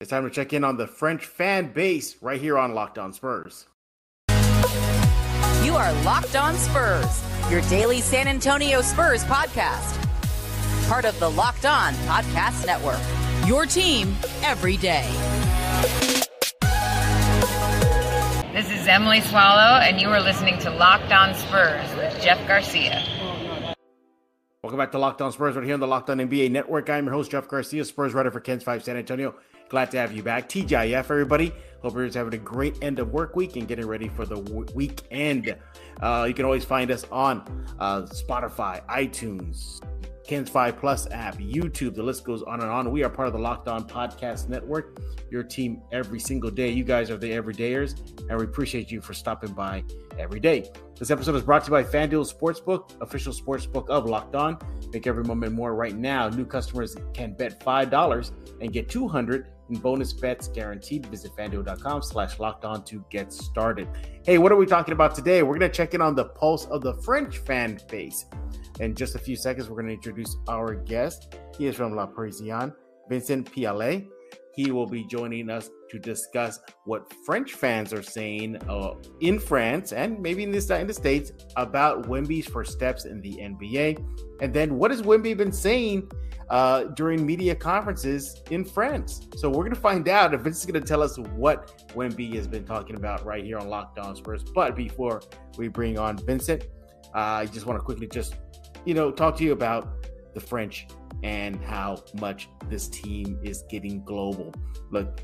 It's time to check in on the French fan base right here on Locked On Spurs. You are Locked On Spurs, your daily San Antonio Spurs podcast. Part of the Locked On Podcast Network. Your team every day. This is Emily Swallow, and you are listening to Locked On Spurs with Jeff Garcia. Welcome back to Locked On Spurs right here on the Locked On NBA Network. I'm your host, Jeff Garcia, Spurs writer for KENS 5 San Antonio. Glad to have you back. TGIF, everybody. Hope everyone's having a great end of work week and getting ready for the w- weekend. Uh, you can always find us on uh, Spotify, iTunes, KENS 5 Plus app, YouTube. The list goes on and on. We are part of the Locked On Podcast Network, your team every single day. You guys are the everydayers, and we appreciate you for stopping by every day. This episode is brought to you by FanDuel Sportsbook, official sportsbook of Locked On. Make every moment more right now. New customers can bet $5 and get 200 and bonus bets guaranteed. Visit fanduel.com slash locked on to get started. Hey, what are we talking about today? We're going to check in on the pulse of the French fan base. In just a few seconds, we're going to introduce our guest. He is from La Parisienne, Vincent Pialat. He will be joining us to discuss what French fans are saying uh, in France and maybe in, this, in the States about Wemby's first steps in the NBA. And then what has Wemby been saying uh, during media conferences in France. So we're going to find out if Vince is going to tell us what Wemby has been talking about right here on Locked On Spurs. But before we bring on Vincent, uh, I just want to quickly just, you know, talk to you about the French and how much this team is getting global. Look,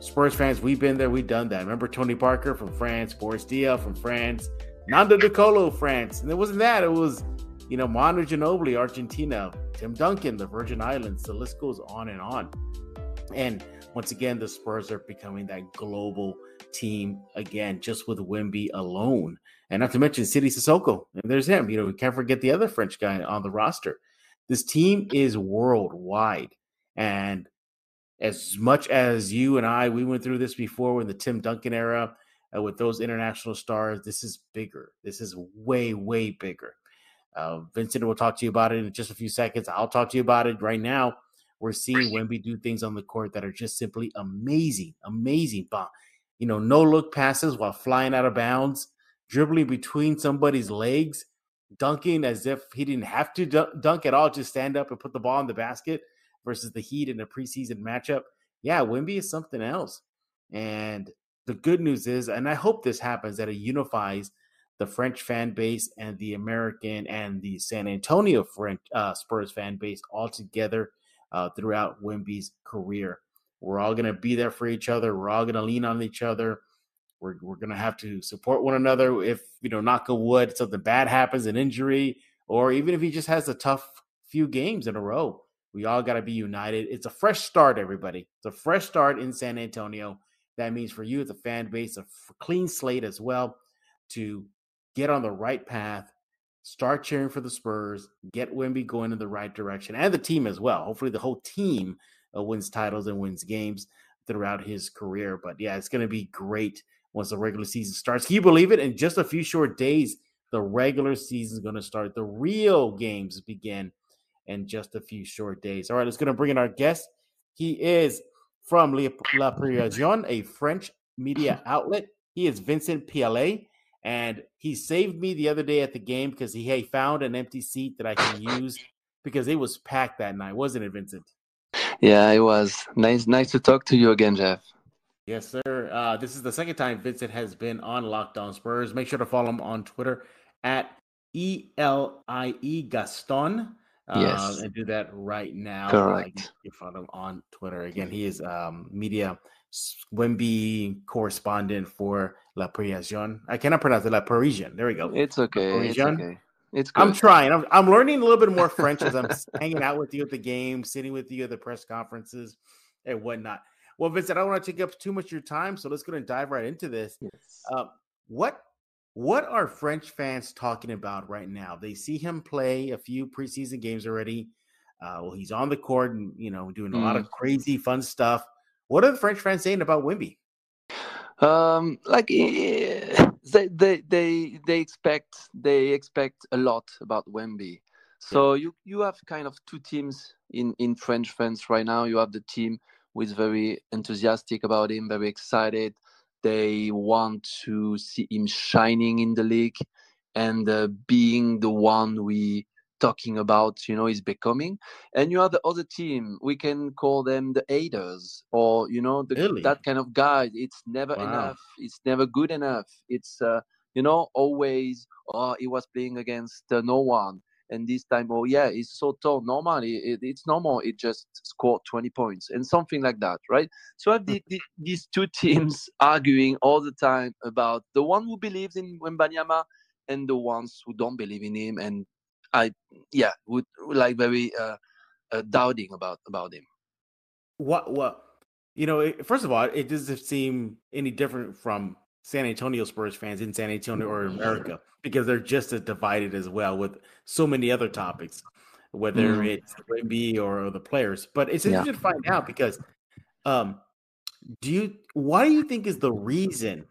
Spurs fans, we've been there, we've done that. Remember Tony Parker from France, Boris Diaw from France, Nando De Colo, France. And it wasn't that, it was, you know, Manu Ginobili, Argentina, Tim Duncan, the Virgin Islands. The list goes on and on. And once again, the Spurs are becoming that global team again, just with Wemby alone. And not to mention Sidy Cissoko. And there's him. You know, we can't forget the other French guy on the roster. This team is worldwide. And as much as you and I, we went through this before in the Tim Duncan era uh, with those international stars, this is bigger. This is way, way bigger. Uh, Vincent will talk to you about it in just a few seconds. I'll talk to you about it right now. We're seeing Wemby do things on the court that are just simply amazing, amazing. You know, no look passes while flying out of bounds, dribbling between somebody's legs, dunking as if he didn't have to dunk at all, just stand up and put the ball in the basket versus the Heat in a preseason matchup. Yeah, Wemby is something else. And the good news is, and I hope this happens, that it unifies the French fan base and the American and the San Antonio French uh, Spurs fan base all together uh, throughout Wemby's career. We're all going to be there for each other. We're all going to lean on each other. We're, we're going to have to support one another. If, you know, knock a wood, something bad happens, an injury, or even if he just has a tough few games in a row, we all got to be united. It's a fresh start, everybody. It's a fresh start in San Antonio. That means for you, as a fan base, a clean slate as well to get on the right path, start cheering for the Spurs, get Wemby going in the right direction, and the team as well. Hopefully, the whole team uh, wins titles and wins games throughout his career. But yeah, it's going to be great once the regular season starts. Can you believe it? In just a few short days, the regular season is going to start. The real games begin in just a few short days. All right, let's going to bring in our guest. He is from La Parisienne, a French media outlet. He is Vincent Pialat. And he saved me the other day at the game because he hey, found an empty seat that I can use because it was packed that night, wasn't it, Vincent? Yeah, it was. Nice nice to talk to you again, Jeff. Yes, sir. Uh, this is the second time Vincent has been on Locked On Spurs. Make sure to follow him on Twitter at E L I E Gaston. Uh, yes. And do that right now. Correct. Uh, you follow him on Twitter. Again, he is um, media Wemby correspondent for La Parisienne. I cannot pronounce it. La Parisienne. There we go. It's okay. It's okay. It's good. I'm trying. I'm, I'm learning a little bit more French as I'm hanging out with you at the game, sitting with you at the press conferences, and whatnot. Well, Vincent, I don't want to take up too much of your time, so let's go and dive right into this. Yes. Uh, what what are French fans talking about right now? They see him play a few preseason games already. Uh, well, he's on the court and you know doing a mm. lot of crazy fun stuff. What are the French fans saying about Wemby? Um, like they, they they they expect they expect a lot about Wemby. So yeah. you you have kind of two teams in in French fans right now. You have the team who is very enthusiastic about him, very excited. They want to see him shining in the league and uh, being the one we talking about, you know, is becoming. And you have the other team. We can call them the haters, or you know, the, Really? that kind of guy. It's never Wow. enough. It's never good enough. It's uh, you know, always. Oh, he was playing against uh, no one. And this time, oh yeah, it's so tall. Normally, it, it's normal. It just scored 20 points and something like that, right? So I have the, the, these two teams arguing all the time about the one who believes in Wembanyama and the ones who don't believe in him. And I, yeah, would would like very uh, uh, doubting about about him. What? What? You know, first of all, it doesn't seem any different from San Antonio Spurs fans in San Antonio or America because they're just as divided as well with so many other topics, whether Mm. it's Wemby or the players. But it's Yeah. interesting to find out because, um, do you? Why do you think is the reason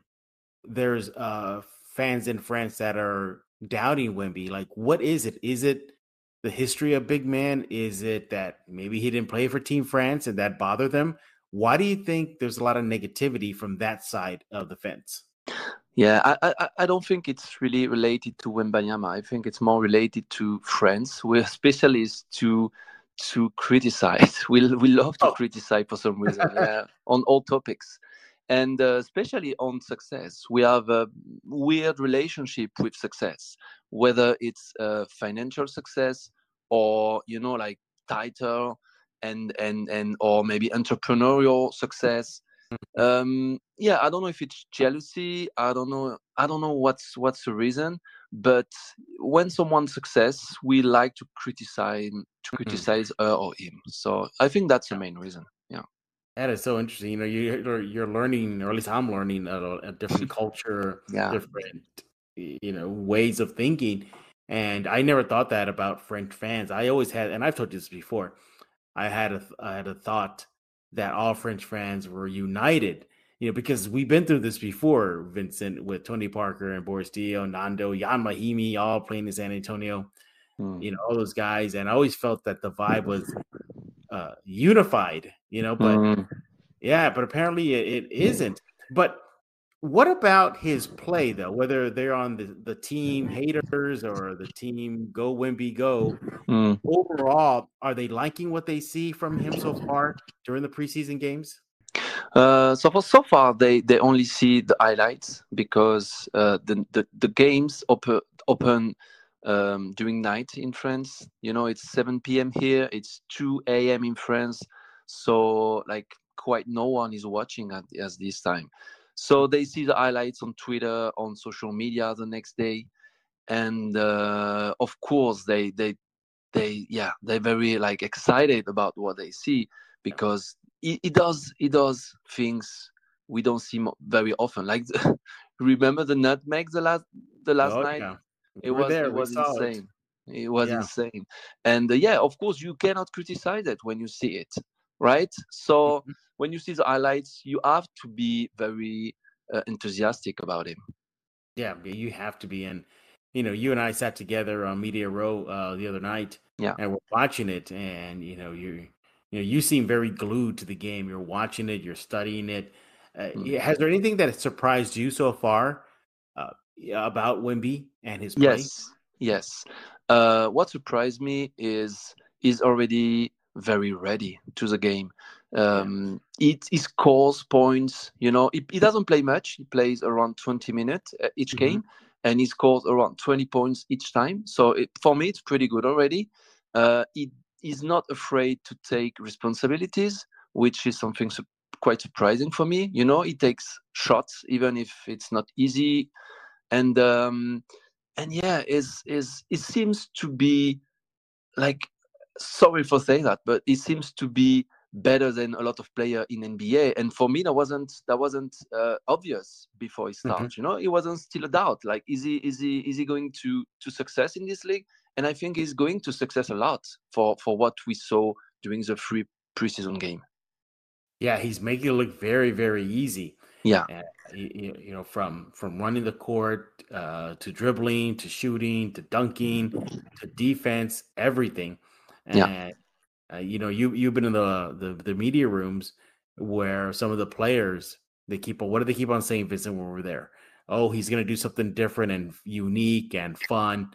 there's uh fans in France that are doubting Wemby? Like, what is it? Is it the history of big man? Is it that maybe he didn't play for Team France and that bothered them? Why do you think there's a lot of negativity from that side of the fence? Yeah, I, I, I- don't think it's really related to Wembanyama. I think it's more related to friends. We're specialists to to criticize. We we love to Oh. criticize for some reason. yeah, on all topics, and uh, especially on success. We have a weird relationship with success, whether it's uh, financial success or you know like title and and and or maybe entrepreneurial success um yeah i don't know if it's jealousy i don't know i don't know what's what's the reason but when someone's success we like to criticize to criticize her or him so i think that's the main reason yeah That is so interesting. You know, you- you're you're learning, or at least I'm learning a, a different culture, Yeah. different you know ways of thinking. And I never thought that about French fans. I always had, and I've told you this before. I had a I had a thought that all French fans were united. You know, because we've been through this before, Vincent, with Tony Parker and Boris Diaw, Nando, Ian Mahinmi, all playing in San Antonio. Hmm. You know, all those guys, and I always felt that the vibe was uh, unified. You know, but Mm. yeah, but apparently it, it isn't. But what about his play though? Whether they're on the, the team haters or the team go Wemby go, Mm. overall, are they liking what they see from him so far during the preseason games? Uh, so for so far they, they only see the highlights because uh, the, the the games open open um, during night in France. You know, it's 7 p.m. here. It's 2 a.m. in France. So like quite no one is watching at, at this time. So they see the highlights on Twitter, on social media the next day, and uh, of course they they they yeah they're very like excited about what they see because he, he does he does things we don't see very often. Like remember the nutmeg the last the last Oh, night yeah. it was there, it was it. insane. It, was Yeah. insane, and uh, yeah, of course you cannot criticize it when you see it, right? So Mhm. when you see the highlights, you have to be very uh, enthusiastic about him. Yeah, you have to be in. You know, you and I sat together on Media Row uh, the other night, Yeah. and we're watching it, and you know, you you know, you seem very glued to the game. You're watching it, you're studying it. Uh, Mm. yeah, Has there anything that surprised you so far uh, about Wemby and his play? Yes, yes. Uh, what surprised me is he's already very ready to the game. Um, he, he scores points. You know, he, he doesn't play much. He plays around 20 minutes uh, each Mhm. game, and he scores around 20 points each time. So it, for me, it's pretty good already. Uh, he is not afraid to take responsibilities, which is something su- quite surprising for me. You know, he takes shots even if it's not easy, and um, and yeah, is is it seems to be like sorry for saying that, but he seems to be better than a lot of player in NBA. And for me, that wasn't that wasn't uh, obvious before he starts. You know, it wasn't still a doubt. Like, is he is he is he going to to success in this league? And I think he's going to success a lot for for what we saw during the free preseason game. Yeah, he's making it look very, very easy. Yeah. Uh, you, you- you know, from from running the court uh, to dribbling to shooting to dunking to defense, everything. And Yeah. uh, you know, you you've been in the, the the media rooms, where some of the players they keep on what do they keep on saying, Vincent, when we're there? Oh, he's gonna do something different and unique and fun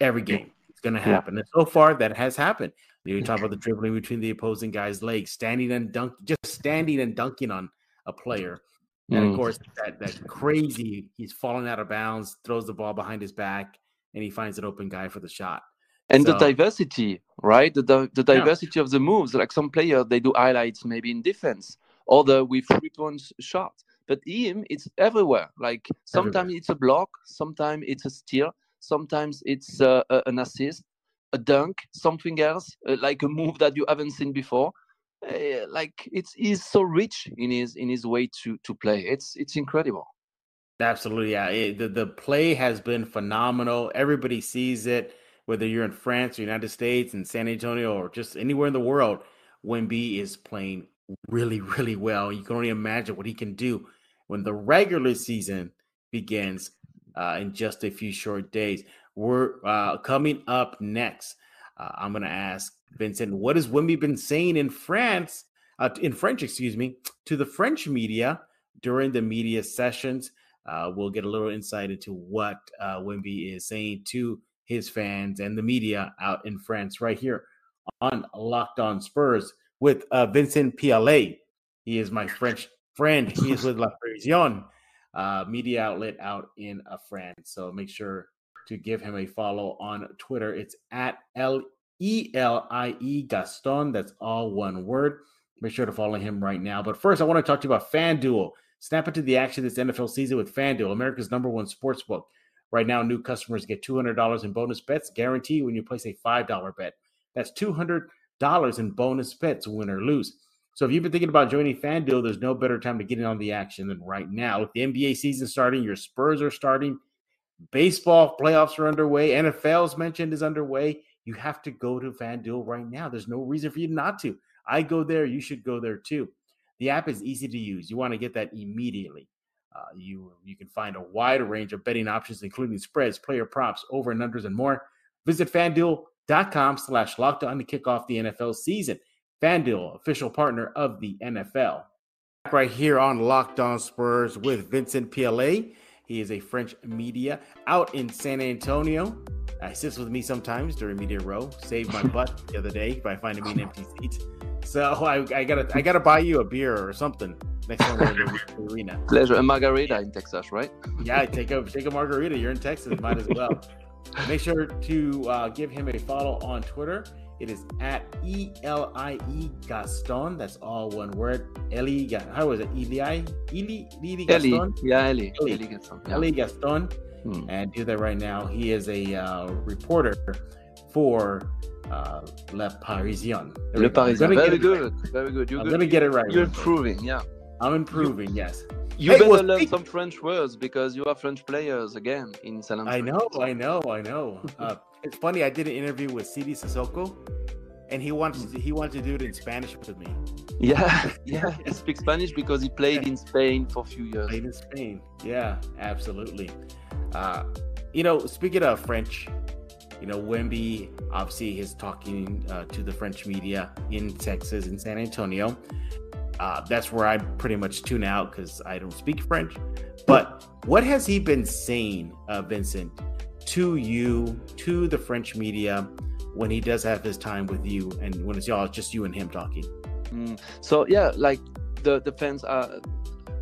every game. It's gonna happen. Yeah. And so far that has happened. You talk about the dribbling between the opposing guy's legs, standing and dunk, just standing and dunking on a player. And of mm. course, that, that crazy, he's falling out of bounds, throws the ball behind his back, and he finds an open guy for the shot. And so, the diversity, right? The, the, the diversity yeah. of the moves. Like some players, they do highlights maybe in defense, other with three points shot. But him, it's everywhere. Like sometimes it's a block, sometimes it's a steal, sometimes it's uh, an assist, a dunk, something else, uh, like a move that you haven't seen before. Uh, like it's he's so rich in his in his way to to play. It's it's incredible. Absolutely, yeah. It, the the play has been phenomenal. Everybody sees it, whether you're in France, or United States, in San Antonio, or just anywhere in the world. Wemby is playing really, really well. You can only imagine what he can do when the regular season begins uh, in just a few short days. We're uh, coming up next. Uh, I'm going to ask Vincent, what has Wemby been saying in France, uh, in French, excuse me, to the French media during the media sessions? Uh, we'll get a little insight into what uh, Wemby is saying to his fans and the media out in France right here on Locked On Spurs with uh, Vincent Pialat. He is my French friend. He is with La Parisienne uh, media outlet out in uh, France. So make sure to give him a follow on Twitter. It's at L E L I E Gaston. That's all one word. Make sure to follow him right now. But first, I want to talk to you about FanDuel. Snap into the action this NFL season with FanDuel, America's number one sports book. Right now, new customers get $200 in bonus bets guaranteed when you place a $5 bet. That's $200 in bonus bets, win or lose. So if you've been thinking about joining FanDuel, there's no better time to get in on the action than right now. With the NBA season starting, your Spurs are starting, baseball playoffs are underway, NFL's mentioned is underway. You have to go to FanDuel right now. There's no reason for you not to. I go there, you should go there too. The app is easy to use. You want to get that immediately. Uh, you you can find a wide range of betting options, including spreads, player props, over and unders, and more. Visit FanDuel.com slash locked on to kick off the NFL season. FanDuel, official partner of the NFL. Right here on Locked On Spurs with Vincent Pialat. He is a French media out in San Antonio. He sits with me sometimes during media row. Saved my butt the other day by finding me an empty seat. So I, I, gotta I gotta buy you a beer or something next time we're in the arena. Pleasure. A margarita in Texas, right? Yeah, take a take a margarita. You're in Texas, might as well. Make sure to uh, give him a follow on Twitter it is at E L I E Gaston. That's all one word. Eli, how was it? Eli? Eli? Eli Gaston? Yeah, Eli. Eli, Eli Gaston. Yeah. Eli Gaston. Hmm. And do that right now. He is a uh, reporter for uh, Le Parisien. Le Parisien. Very good. Right. Very good. You're I'm going to get it right. You're improving. Yeah. I'm improving. yes. You hey, better well, learn some French words because you are French players again in San I know, I know, I know. Uh, it's funny. I did an interview with Sidy Cissoko, and he wants to, he wanted to do it in Spanish with me. Yeah, yeah. he speaks Spanish because he played in Spain for a few years. Played in Spain. Yeah, absolutely. Uh, you know, speaking of French, you know, Wemby obviously is talking uh, to the French media in Texas, in San Antonio. Uh, that's where I pretty much tune out because I don't speak French. But what has he been saying, uh, Vincent, to you, to the French media, when he does have his time with you, and when it's y'all, it's just you and him talking? Mm. So yeah, like the the fans are,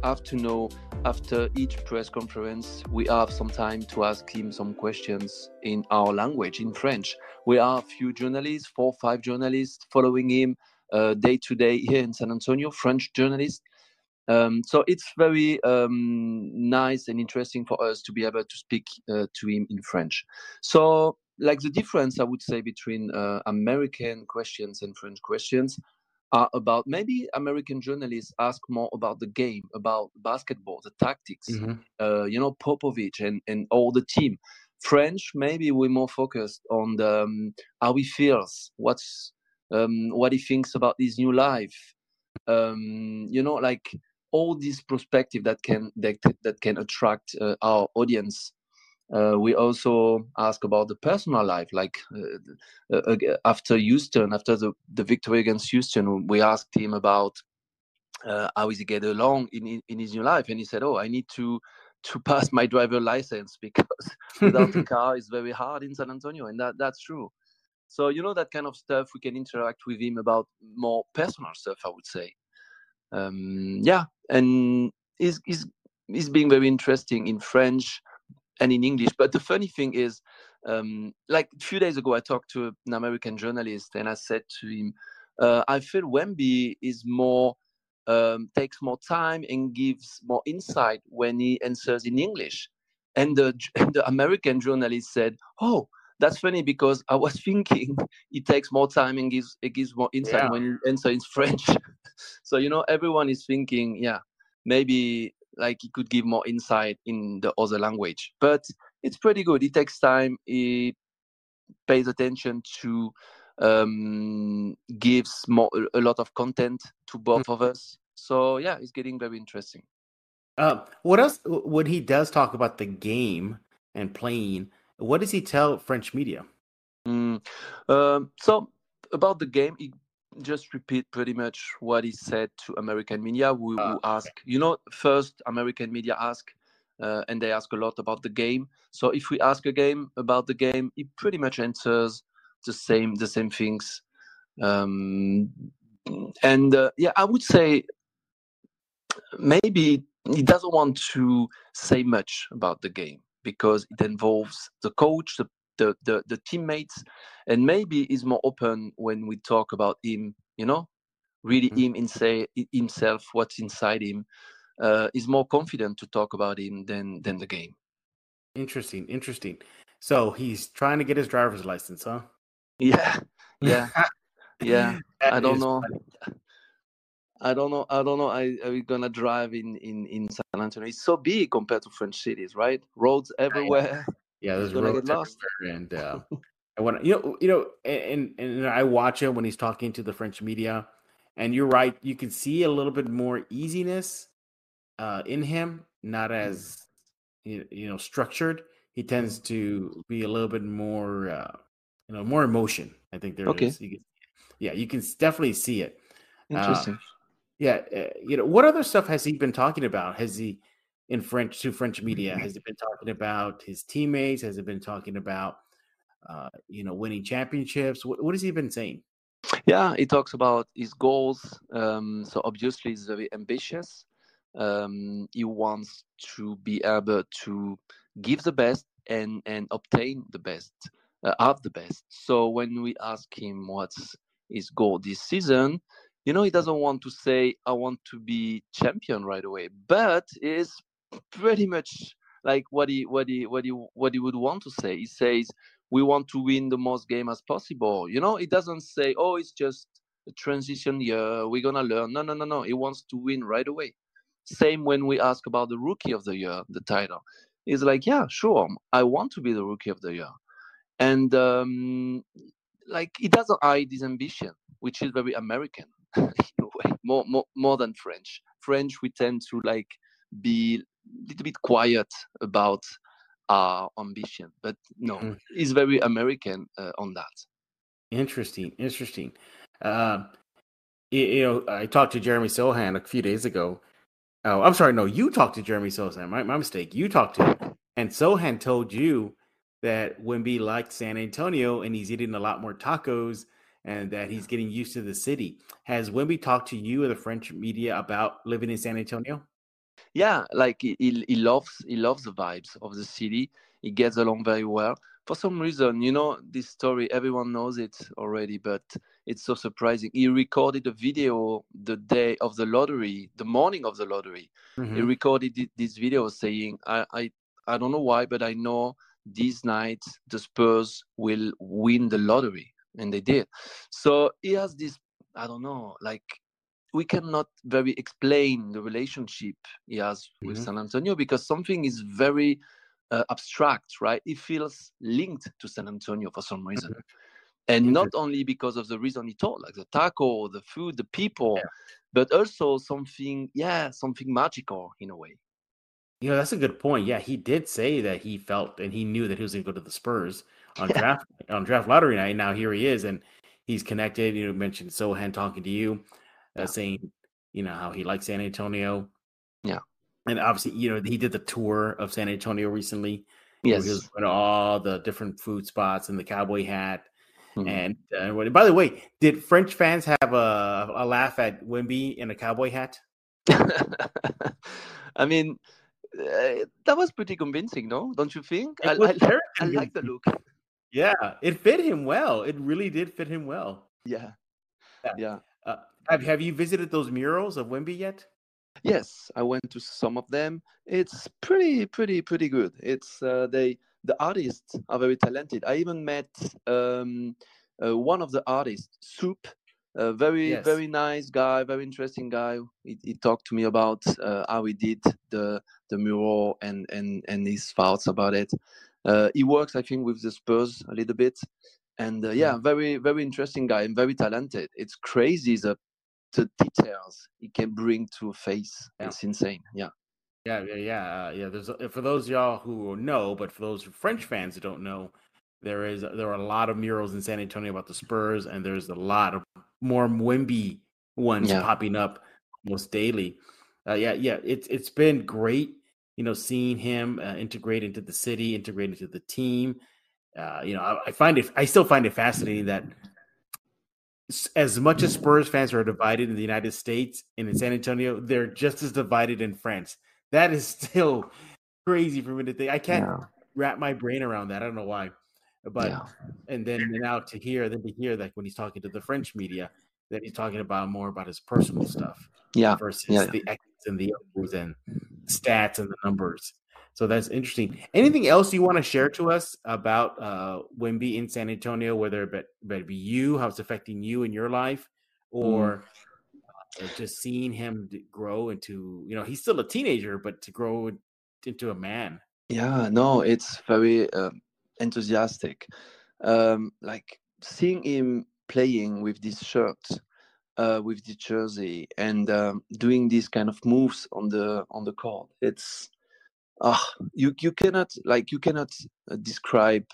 have to know after each press conference, we have some time to ask him some questions in our language, in French. We are a few journalists, four, five journalists following him uh, day to day here in San Antonio, French journalists. Um, so it's very um, nice and interesting for us to be able to speak uh, to him in French. So, like the difference, I would say, between uh, American questions and French questions are about maybe American journalists ask more about the game, about basketball, the tactics, mm-hmm. uh, you know, Popovich and, and all the team. French, maybe we're more focused on the, um, how he feels, what's um, what he thinks about his new life. Um, you know, like all these perspective that can that, that can attract uh, our audience. Uh, we also ask about the personal life, like uh, uh, after Houston, after the, the victory against Houston, we asked him about uh, how is he get along in, in his new life. And he said, "Oh, I need to to pass my driver license because without a car it's very hard in San Antonio, and that that's true. So you know that kind of stuff we can interact with him about more personal stuff. I would say, um, yeah, and he's he's he's being very interesting in French and in English. But the funny thing is, um, like a few days ago, I talked to an American journalist, and I said to him, uh, I feel Wemby is more um, takes more time and gives more insight when he answers in English. And the, and the American journalist said, "Oh, that's funny because I was thinking it takes more time and gives it gives more insight yeah. when you answer in French." so you know, everyone is thinking, yeah, maybe like he could give more insight in the other language, but it's pretty good. It takes time. He pays attention to um, gives more a lot of content to both mm-hmm. of us. So yeah, it's getting very interesting. Uh, what else? When he does talk about the game and playing, what does he tell French media? Mm, um, so about the game, he just repeat pretty much what he said to American media who, uh, ask. You know, first American media ask, uh, and they ask a lot about the game. So if we ask a game about the game, he pretty much answers the same the same things um, and uh, yeah i would say maybe he doesn't want to say much about the game because it involves the coach the the, the, the teammates and maybe he's more open when we talk about him you know really mm-hmm. him in say himself what's inside him uh, is more confident to talk about him than than the game interesting interesting so he's trying to get his driver's license huh yeah, yeah, yeah. I don't know. Funny. I don't know. I don't know. I are we gonna drive in in in San Antonio? It's so big compared to French cities, right? Roads everywhere. Yeah, there's roads lost. and uh, I want you know you know and and I watch him when he's talking to the French media, and you're right. You can see a little bit more easiness uh, in him, not mm. as you know structured. He tends to be a little bit more. Uh, you know, more emotion. I think there okay. is. You can, yeah, you can definitely see it. Uh, Interesting. Uh, yeah, uh, you know, what other stuff has he been talking about? Has he in French to French media? Has he been talking about his teammates? Has he been talking about uh, you know winning championships? What, what has he been saying? Yeah, he talks about his goals. Um, so obviously, he's very ambitious. Um, he wants to be able to give the best and and obtain the best uh, have the best. So when we ask him what's his goal this season, you know, he doesn't want to say, I want to be champion right away, but is pretty much like what he what he what he what he would want to say. He says we want to win the most game as possible. You know, he doesn't say, oh, it's just a transition year. We're gonna learn. No, no, no, no. He wants to win right away. Same when we ask about the rookie of the year, the title. He's like, yeah, sure, I want to be the rookie of the year and um, like he doesn't hide his ambition, which is very American more more more than French. French we tend to like be little bit quiet about our ambition, but no, mm-hmm. he's very American uh, on that. Interesting, interesting. Uh, you, you, know, I talked to Jeremy Sochan a few days ago. Oh, I'm sorry, no, you talked to Jeremy Sochan. My, my mistake. You talked to him, and Sochan told you that Wemby liked San Antonio and he's eating a lot more tacos and that he's getting used to the city. Has Wemby talked to you or the French media about living in San Antonio? Yeah, like he, he loves he loves the vibes of the city. He gets along very well. For some reason, you know, this story everyone knows it already, but it's so surprising. He recorded a video the day of the lottery, the morning of the lottery. Mm-hmm. He recorded this video saying, I, I I don't know why, but I know this night the Spurs will win the lottery, and they did. So he has this, I don't know, like we cannot very explain the relationship he has mm-hmm. with San Antonio because something is very uh, abstract, right? It feels linked to San Antonio for some reason. Mm-hmm. And not only because of the reason he told, like the taco, the food, the people, yeah. but also something, yeah, something magical in a way. You know, that's a good point. Yeah, he did say that he felt and he knew that he was going to go to the Spurs on yeah. draft on draft lottery night. Now here he is, and he's connected. You know, mentioned Sochan talking to you, uh, saying, you know how he likes San Antonio. Yeah, and obviously, you know, he did the tour of San Antonio recently. Yes, he was all the different food spots and the cowboy hat. Mm-hmm. And uh, by the way, did French fans have a, a laugh at Wemby in a cowboy hat? I mean, uh, that was pretty convincing, no? Don't you think? I, I, I like the look. Yeah, it fit him well. It really did fit him well. Yeah, yeah. yeah. Uh, have Have you visited those murals of Wemby yet? Yes, I went to some of them. It's pretty, pretty, pretty good. It's uh, they the artists are very talented. I even met um, uh, one of the artists, Soup, a very yes. very nice guy, very interesting guy. He, he talked to me about uh, how he did the the mural and and and his thoughts about it. Uh, he works, I think, with the Spurs a little bit, and uh, yeah, mm-hmm. very very interesting guy and very talented. It's crazy the the details he can bring to a face. Yeah. It's insane. Yeah. Yeah, yeah, yeah, uh, yeah. There's for those y'all who know, but for those French fans who don't know, there is there are a lot of murals in San Antonio about the Spurs, and there's a lot of more Wemby ones yeah. popping up almost daily. Uh, yeah, yeah. It's it's been great, you know, seeing him uh, integrate into the city, integrate into the team. Uh, you know, I, I find it. I still find it fascinating that as much as Spurs fans are divided in the United States and in San Antonio, they're just as divided in France. That is still crazy for me to think. I can't yeah. wrap my brain around that. I don't know why. But yeah. and then now to hear, then to hear that when he's talking to the French media, that he's talking about more about his personal stuff. Yeah. Versus yeah. the X's and the O's and stats and the numbers. So that's interesting. Anything else you want to share to us about uh, Wemby in San Antonio, whether it be, it be you, how it's affecting you in your life, or mm. just seeing him grow into, you know, he's still a teenager, but to grow into a man. Yeah, no, it's very uh, enthusiastic. Um, like seeing him playing with this shirt, uh, with the jersey, and um, doing these kind of moves on the on the court, it's uh, you you cannot like you cannot uh, describe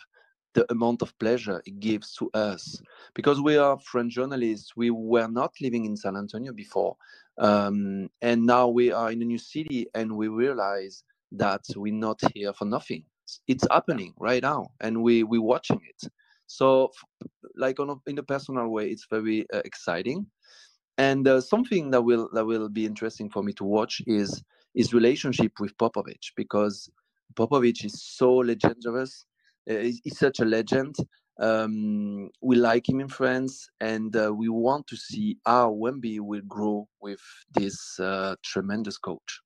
the amount of pleasure it gives to us because we are French journalists. We were not living in San Antonio before, um, and now we are in a new city, and we realize that we're not here for nothing. It's happening right now, and we we're watching it. So, like on a, in a personal way, it's very uh, exciting. And uh, something that will that will be interesting for me to watch is his relationship with Popovich because Popovich is so legendous. Uh, he's, such a legend. Um, we like him in France, and uh, we want to see how Wemby will grow with this uh, tremendous coach.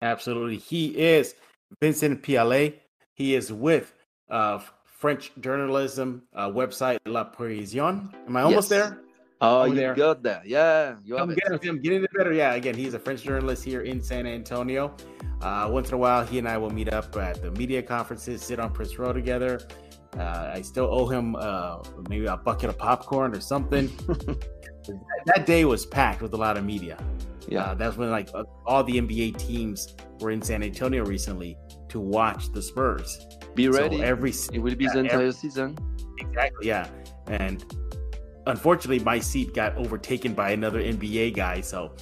Absolutely, he is Vincent Pialat. He is with uh, French journalism uh, website La Parisienne. Am I almost yes. there? Oh, you there. got that. Yeah, you I'm getting, I'm getting it better. Yeah, again, he's a French journalist here in San Antonio. Uh, once in a while, he and I will meet up at the media conferences, sit on Prince Row together. Uh, I still owe him uh, maybe a bucket of popcorn or something. that day was packed with a lot of media. Yeah, uh, that's when like all the NBA teams were in San Antonio recently to watch the Spurs. Be ready. So every it will be yeah, the entire every, season. Exactly. Yeah, and unfortunately, my seat got overtaken by another NBA guy. So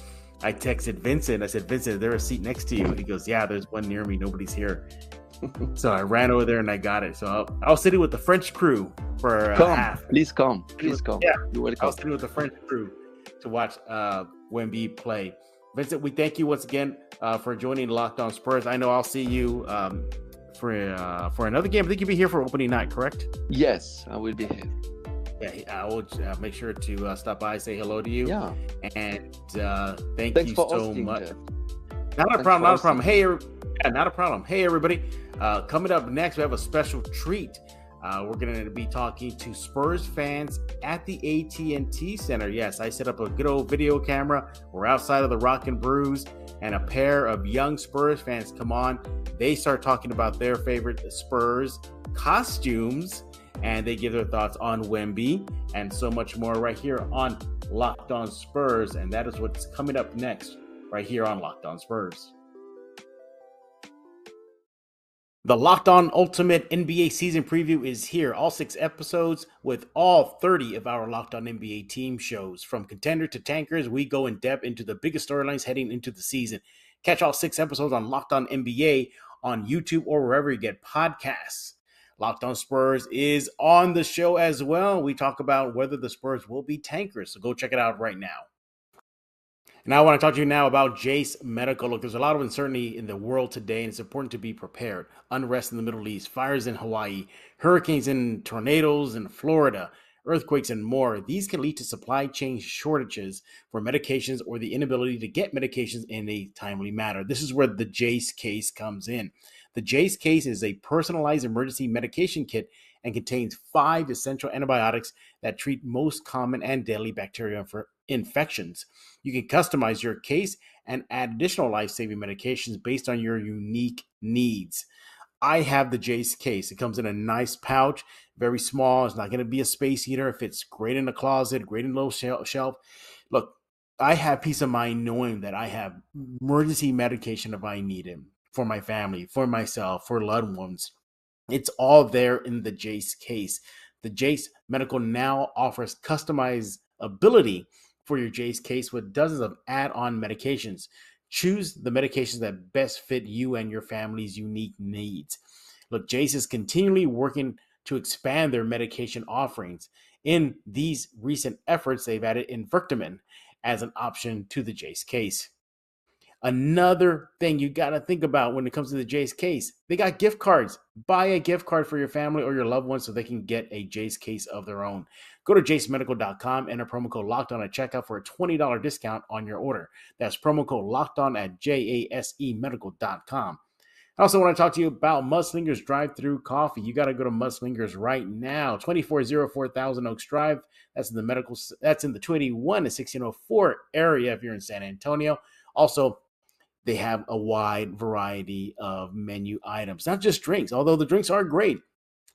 I texted Vincent. I said, Vincent, there's a seat next to you. He goes, Yeah, there's one near me. Nobody's here. so I ran over there and I got it. So I'll, I was sitting with the French crew for come. half. Please come. Please come. Yeah, you're welcome. I was sitting with the French crew to watch uh, Wemby play. Vincent, we thank you once again uh, for joining Locked On Spurs. I know I'll see you um, for uh, for another game. I think you'll be here for opening night, correct? Yes, I will be here I will uh, make sure to uh, stop by, say hello to you. Yeah. And uh, thank Thanks you so much. Not a problem. Not a problem. Hey, yeah, not a problem. Hey, everybody. Uh, coming up next, we have a special treat. Uh, we're going to be talking to Spurs fans at the AT&T Center. Yes, I set up a good old video camera. We're outside of the Rock and Brews, and a pair of young Spurs fans come on. They start talking about their favorite Spurs costumes and they give their thoughts on Wemby and so much more right here on Locked On Spurs. And that is what's coming up next right here on Locked On Spurs. The Locked On Ultimate NBA season preview is here. All six episodes with all 30 of our Locked On NBA team shows. From contender to tankers, we go in depth into the biggest storylines heading into the season. Catch all six episodes on Locked On NBA on YouTube or wherever you get podcasts. Locked On Spurs is on the show as well. We talk about whether the Spurs will be tankers. So go check it out right now. And I want to talk to you now about Jase Medical. Look, there's a lot of uncertainty in the world today, and it's important to be prepared. Unrest in the Middle East, fires in Hawaii, hurricanes and tornadoes in Florida, earthquakes, and more. These can lead to supply chain shortages for medications or the inability to get medications in a timely manner. This is where the Jase case comes in. The Jase case is a personalized emergency medication kit and contains five essential antibiotics that treat most common and deadly bacterial infections. You can customize your case and add additional life saving medications based on your unique needs. I have the Jase case. It comes in a nice pouch, very small. It's not going to be a space heater. It fits great in the closet, great in low shelf. Look, I have peace of mind knowing that I have emergency medication if I need it for my family, for myself, for loved ones. It's all there in the Jase case. The Jase Medical now offers customized ability for your Jase case with dozens of add on medications. Choose the medications that best fit you and your family's unique needs. Look, Jase is continually working to expand their medication offerings. In these recent efforts, they've added ivermectin as an option to the Jase case. Another thing you got to think about when it comes to the Jase case, they got gift cards. Buy a gift card for your family or your loved ones so they can get a Jase case of their own. Go to jasemedical.com, enter promo code locked on at checkout for a $20 discount on your order. That's promo code locked on at J A S E medical.com. I also want to talk to you about Mudslinger's Drive Through Coffee. You got to go to Mudslinger's right now. 2404 Thousand Oaks Drive. That's in the medical. That's in the 281 to 1604 area if you're in San Antonio. Also, they have a wide variety of menu items, not just drinks, although the drinks are great.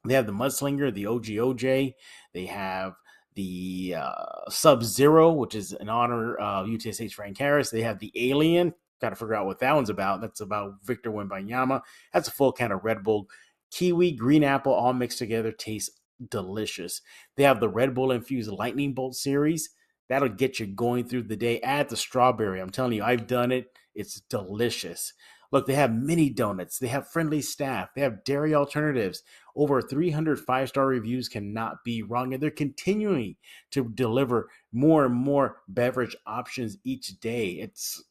They have the Mudslinger, the OGOJ. They have the uh, Sub Zero, which is in honor of UTSA's Frank Harris. They have the Alien. Got to figure out what that one's about. That's about Victor Wembanyama. That's a full can of Red Bull. Kiwi, green apple, all mixed together, tastes delicious. They have the Red Bull infused Lightning Bolt series. That'll get you going through the day. Add the strawberry. I'm telling you, I've done it. It's delicious. Look, they have mini donuts. They have friendly staff. They have dairy alternatives. Over 300 five star reviews cannot be wrong. And they're continuing to deliver more and more beverage options each day. It's,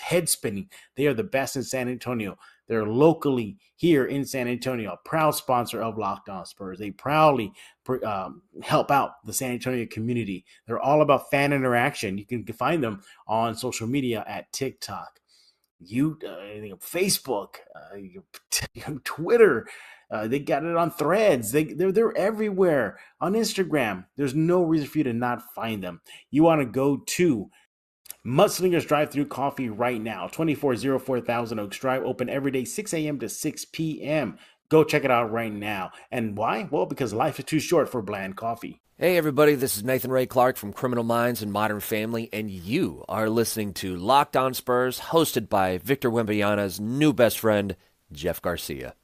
head spinning. They are the best in San Antonio. They're locally here in San Antonio, a proud sponsor of Locked On Spurs. They proudly um, help out the San Antonio community. They're all about fan interaction. You can find them on social media at TikTok, you, uh, Facebook, uh, Twitter. Uh, they got it on Threads. They they're they're everywhere on Instagram. There's no reason for you to not find them. You want to go to Mudslingers Drive Through Coffee right now. 2404 Thousand Oaks Drive, open every day, 6 a.m. to 6 p.m. Go check it out right now. And why? Well, because life is too short for bland coffee. Hey, everybody, this is Nathan Ray Clark from Criminal Minds and Modern Family, and you are listening to Locked On Spurs, hosted by Victor Wembanyama's new best friend, Jeff Garcia.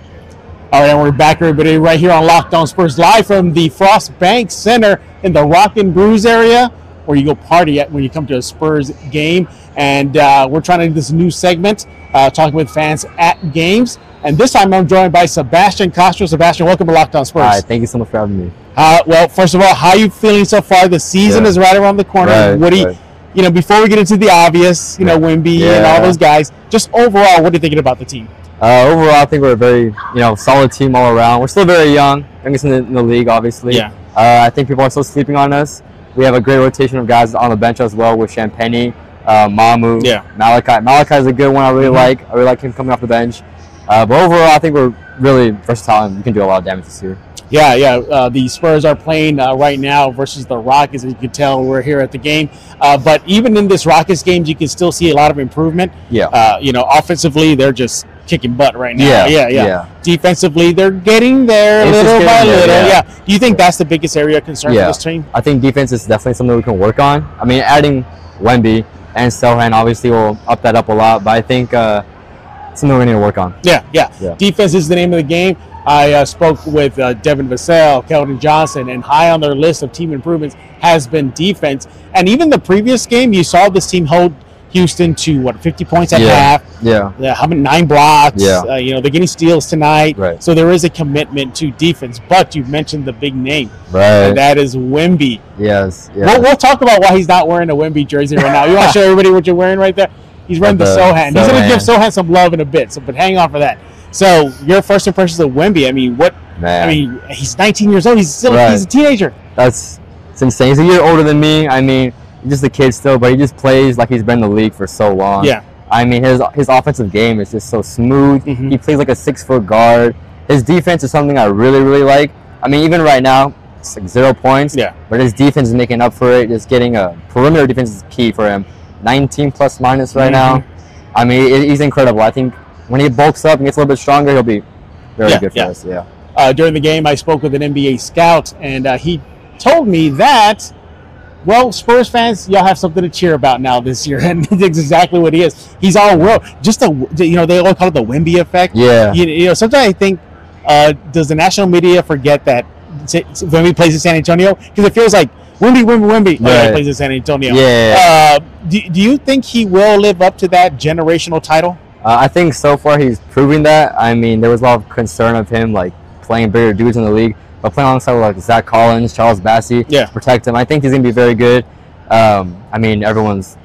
All right, and we're back, everybody, right here on Locked On Spurs, live from the Frost Bank Center in the Rock and Brews area, where you go party at when you come to a Spurs game. And uh, we're trying to do this new segment, uh, talking with fans at games. And this time I'm joined by Sebastian Castro. Sebastian, welcome to Locked On Spurs. Hi, thank you so much for having me. Uh, well, first of all, how are you feeling so far? The season yeah. is right around the corner. Right, what do you, right. you know, before we get into the obvious, you know, Wemby yeah. and all those guys, just overall, what are you thinking about the team? Uh, overall, I think we're a very, you know, solid team all around. We're still very young, youngest in the, in the league, obviously. Yeah. Uh, I think people are still sleeping on us. We have a great rotation of guys on the bench as well with Champagnie, uh, Mamu, yeah. Malaki. Malaki is a good one I really mm-hmm. like. I really like him coming off the bench. Uh, but overall, I think we're really versatile and we can do a lot of damage this year. Yeah, yeah. Uh, the Spurs are playing uh, right now versus the Rockets. As you can tell, we're here at the game. Uh, but even in this Rockets game, you can still see a lot of improvement. Yeah. Uh, you know, offensively, they're just kicking butt right now. Yeah, yeah, yeah. yeah. Defensively, they're getting there it's little by little. There, yeah. yeah. Do you think that's the biggest area of concern yeah. for this team? I think defense is definitely something we can work on. I mean, adding Wemby and Sochan obviously will up that up a lot. But I think uh, something we need to work on. Yeah, yeah. Yeah. Defense is the name of the game. I uh, spoke with uh, Devin Vassell, Keldon Johnson, and high on their list of team improvements has been defense. And even the previous game, you saw this team hold Houston to what 50 points at Yeah. half. Yeah. Yeah, how many nine blocks? Yeah. Uh, you know they're getting steals tonight. Right. So there is a commitment to defense. But you mentioned the big name, Right. and that is Wemby. yes. Yeah. We'll, we'll talk about why he's not wearing a Wemby jersey right now. You want to show everybody what you're wearing right there? He's wearing the, The Sochan. He's going to give Sochan. Sochan some love in a bit. So, but hang on for that. So, your first impressions of Wemby? I mean, what? Man. I mean, he's 19 years old. He's still Right. he's a teenager. That's it's insane. He's a year older than me. I mean, just a kid still, but he just plays like he's been in the league for so long. Yeah. I mean, his his offensive game is just so smooth. Mhm. He plays like a six foot guard. His defense is something I really really like. I mean, even right now, it's like zero points. Yeah. But his defense is making up for it. Just getting a perimeter defense is key for him. 19 plus minus right now. Mm-hmm. I mean, he- he's incredible. I think when he bulks up and gets a little bit stronger, he'll be very Yeah, good for yeah. us. Yeah. Uh, during the game, I spoke with an NBA scout, and uh, he told me that, well, Spurs fans, y'all have something to cheer about now this year, and that's exactly what he is. He's all world. Just a, you know, they all call it the Wemby effect. Yeah. you, you know, sometimes I think, uh, does the national media forget that Wemby plays in San Antonio? Because it feels like Wimby, Wemby, Wemby oh, yeah, he plays in San Antonio. Yeah. Uh, do, do you think he will live up to that generational title? Uh, I think so far he's proving that. I mean, there was a lot of concern of him like playing bigger dudes in the league, but playing alongside like Zach Collins, Charles Bassey, Yeah. protect him. I think he's gonna be very good. Um, I mean, everyone's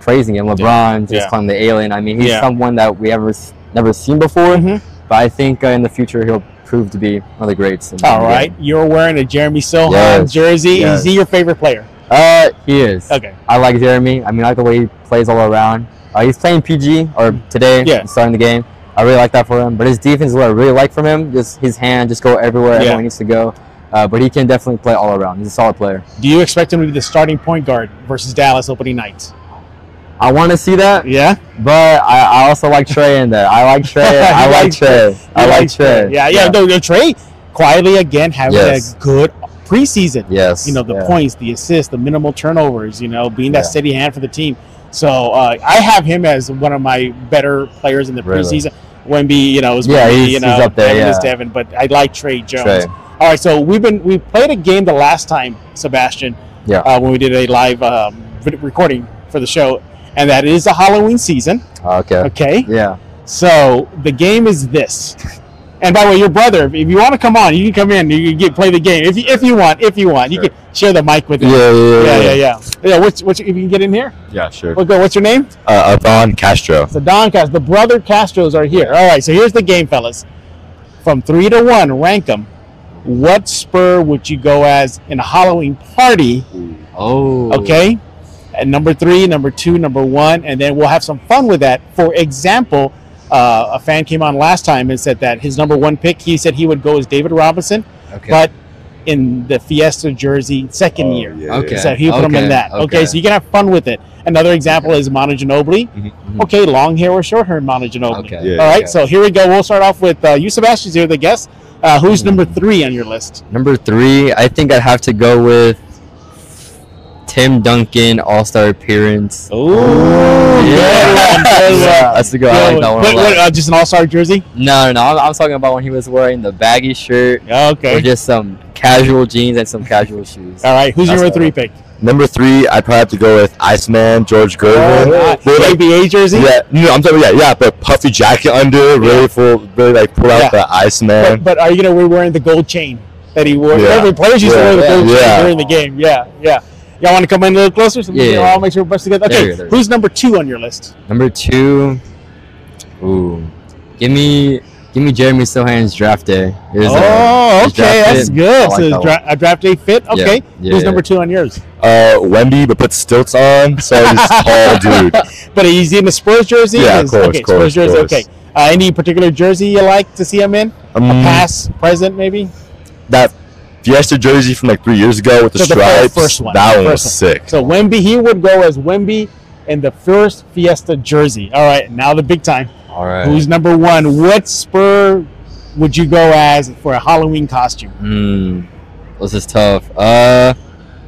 praising him. LeBron just Yeah. calling him the alien. I mean, he's Yeah. someone that we ever never seen before. Mhm. But I think uh, in the future he'll prove to be one of the greats. All right, you're wearing a Jeremy Sochan Yes, jersey. yes. Is he your favorite player? Uh, he is. Okay. I like Jeremy. I mean, I like the way he plays all around. Uh, he's playing PG or today, Yeah. starting the game. I really like that for him. But his defense is what I really like from him. Just his hand, just go everywhere, Yeah. he needs to go. Uh, but he can definitely play all around. He's a solid player. Do you expect him to be the starting point guard versus Dallas opening night? I want to see that, Yeah, but I, I also like Tre in there. I like Tre. I like like Tre. I like Tre. Yeah, yeah. No, no, Tre quietly again having Yes. a good preseason. Yes. You know the yeah. points, the assists, the minimal turnovers. You know, being that Yeah. steady hand for the team. So uh, I have him as one of my better players in the Really? preseason. Wemby, you know, is Yeah, Wemby, he's- you know, he's up there, Devin is yeah. Devin, but I like Tre Jones. Tre. All right, so we've been we played a game the last time, Sebastian. Yeah. Uh, when we did a live um, recording for the show, and that is a Halloween season. Okay. Okay. Yeah. So the game is this. And by the way, your brother, if you want to come on, you can come in. You can get, play the game if you, if you want. If you want, you can share the mic with him. Yeah, yeah, yeah, yeah, yeah. Yeah, what's, what's, if you can get in here, Yeah, sure. we'll go. What's your name? Uh, Adan Castro. So Don Castro, the brother Castros are here. All right, so here's the game, fellas. From three to one, rank them. What spur would you go as in a Halloween party? Oh. Okay. At number three, number two, number one, and then we'll have some fun with that. For example, uh, a fan came on last time and said that his number one pick, he said he would go as David Robinson, Okay. but in the Fiesta jersey second year. Okay. So he put him in that. Okay. okay. so you can have fun with it. Another example is Manu Ginobili. Mhm. Okay, long hair or short hair Manu Ginobili. Okay. Yeah, All right, yeah. so here we go. We'll start off with uh, you, Sebastian's here, the guest. Uh, who's number three on your list? Number three, I think I'd have to go with Tim Duncan All Star appearance. Oh, Yeah. That's the good. I like that one. a What, lot. what, uh, just an all-star jersey? No, no, no. I'm, I'm talking about when he was wearing the baggy shirt or Okay. Or just some casual jeans and some casual shoes. All right. Who's your That's number three pick? Number three, I'd probably have to go with Iceman, George Gervin. Uh, Really, like- ABA jersey. yeah, no, I'm talking, yeah, yeah, but puffy jacket under, really full, really like pull out Yeah. the Iceman. But, but are you gonna be wearing the gold chain that he wore? Yeah. Every players used to wear the gold chain Yeah. during the game. Yeah, yeah. Y'all want to come in a little closer so we Yeah, can yeah. all make sure we're best together? There Okay. there you. Who's number two on your list? Number two, ooh, give me give me Jeremy Sochan's draft day. Uh, oh, his okay, that's fit. good. Like so that dra- a draft day fit. Okay. Yeah, Who's yeah. number two on yours? Uh, Wemby, but put stilts on, so he's tall dude. But he's in the Spurs jersey. Yeah, of course, Okay, course, Spurs jersey. course. Okay. Uh, any particular jersey you like to see him in? Um, Past, present, maybe. that Fiesta jersey from like three years ago with the So the stripes, first one, that the one was one. sick. So Wemby, he would go as Wemby in the first Fiesta jersey. All right, now the big time. All right. Who's number one? What Spur would you go as for a Halloween costume? Hmm. This is tough. Uh,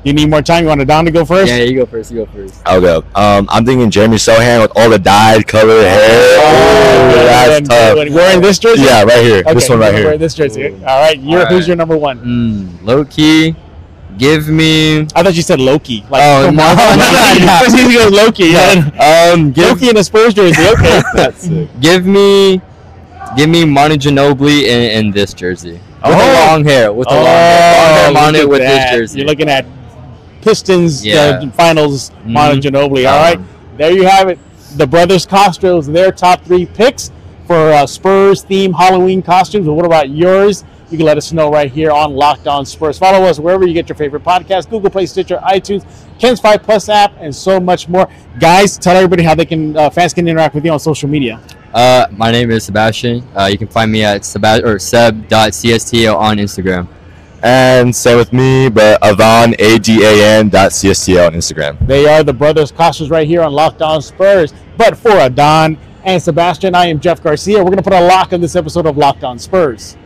You need more time. You want Adan to go first? Yeah, you go first. You go first. I'll go. Um, I'm thinking Jeremy Sochan with all the dyed color hair. Oh, Ooh, that's and tough. Wearing this jersey? Yeah, right here. this one right here. Wearing this jersey. All right. You're, All Who's your number one? Mm, low key, give me. I thought you said Loki. Like, Oh, from no. Marvel. Yeah. First he goes Loki. Yeah. Um, give Loki in a Spurs jersey. Okay. That's sick. give me, give me Monty Ginobili in, in this jersey with Oh. the long hair. With the long hair, long hair look Monty with that. this jersey. You're looking at Pistons Yeah. uh, finals, Monty Mhm. Ginobili. All right, Um, there you have it. The brothers Castros, their top three picks for uh, Spurs theme Halloween costumes. But what about yours? You can let us know right here on Locked On Spurs. Follow us wherever you get your favorite podcast: Google Play, Stitcher, iTunes, Ken's Five Plus app, and so much more. Guys, tell everybody how they can uh, fans can interact with you on social media. Uh, my name is Sebastian. Uh, you can find me at seb or seb.csto on Instagram. And same with me, but Adan, A-D-A-N dot C-S-T-L on Instagram. They are the brothers Costas right here on Locked On Spurs. But for Adan and Sebastian, I am Jeff Garcia. We're going to put a lock on this episode of Locked On Spurs.